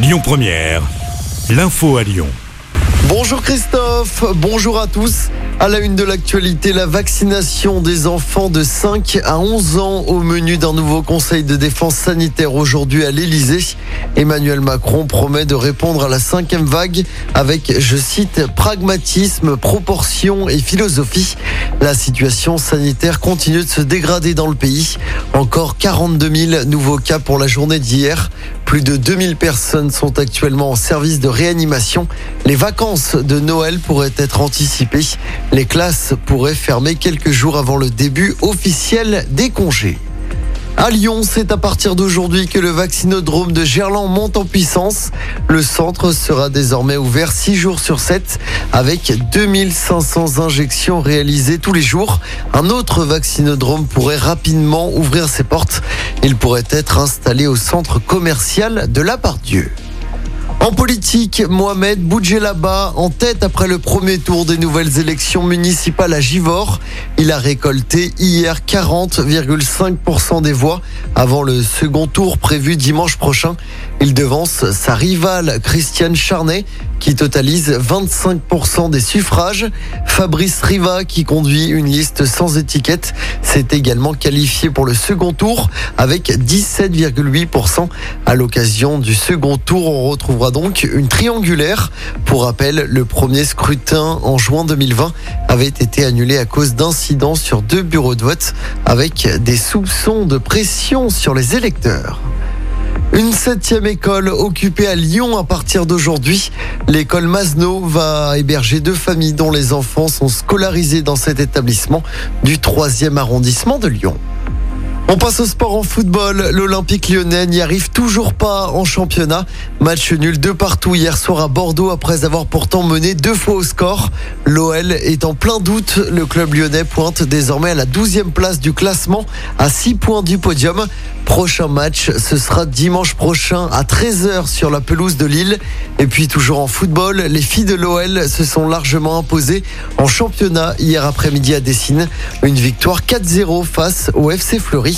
Lyon Première, l'info à Lyon. Bonjour Christophe, bonjour à tous. À la une de l'actualité, la vaccination des enfants de 5 à 11 ans au menu d'un nouveau conseil de défense sanitaire aujourd'hui à l'Elysée. Emmanuel Macron promet de répondre à la cinquième vague avec, je cite, pragmatisme, proportion et philosophie. La situation sanitaire continue de se dégrader dans le pays. Encore 42 000 nouveaux cas pour la journée d'hier. Plus de 2000 personnes sont actuellement en service de réanimation. Les vacances de Noël pourraient être anticipées. Les classes pourraient fermer quelques jours avant le début officiel des congés. À Lyon, c'est à partir d'aujourd'hui que le vaccinodrome de Gerland monte en puissance. Le centre sera désormais ouvert 6 jours sur 7 avec 2500 injections réalisées tous les jours. Un autre vaccinodrome pourrait rapidement ouvrir ses portes. Il pourrait être installé au centre commercial de la Pardieu. En politique, Mohamed Boudjelaba en tête après le premier tour des nouvelles élections municipales à Givors. Il a récolté hier 40,5% des voix avant le second tour prévu dimanche prochain. Il devance sa rivale Christiane Charnet qui totalise 25% des suffrages. Fabrice Riva, qui conduit une liste sans étiquette, s'est également qualifié pour le second tour avec 17,8%. À l'occasion du second tour, on retrouvera donc une triangulaire. Pour rappel, le premier scrutin en juin 2020 avait été annulé à cause d'incidents sur deux bureaux de vote avec des soupçons de pression sur les électeurs. Une septième école occupée à Lyon à partir d'aujourd'hui. L'école Masno va héberger deux familles dont les enfants sont scolarisés dans cet établissement du troisième arrondissement de Lyon. On passe au sport en football. L'Olympique lyonnais n'y arrive toujours pas en championnat. Match nul de partout hier soir à Bordeaux après avoir pourtant mené deux fois au score. L'OL est en plein doute. Le club lyonnais pointe désormais à la 12e place du classement à 6 points du podium. Prochain match, ce sera dimanche prochain à 13h sur la pelouse de Lille. Et puis toujours en football, les filles de l'OL se sont largement imposées en championnat hier après-midi à Dessine. Une victoire 4-0 face au FC Fleury.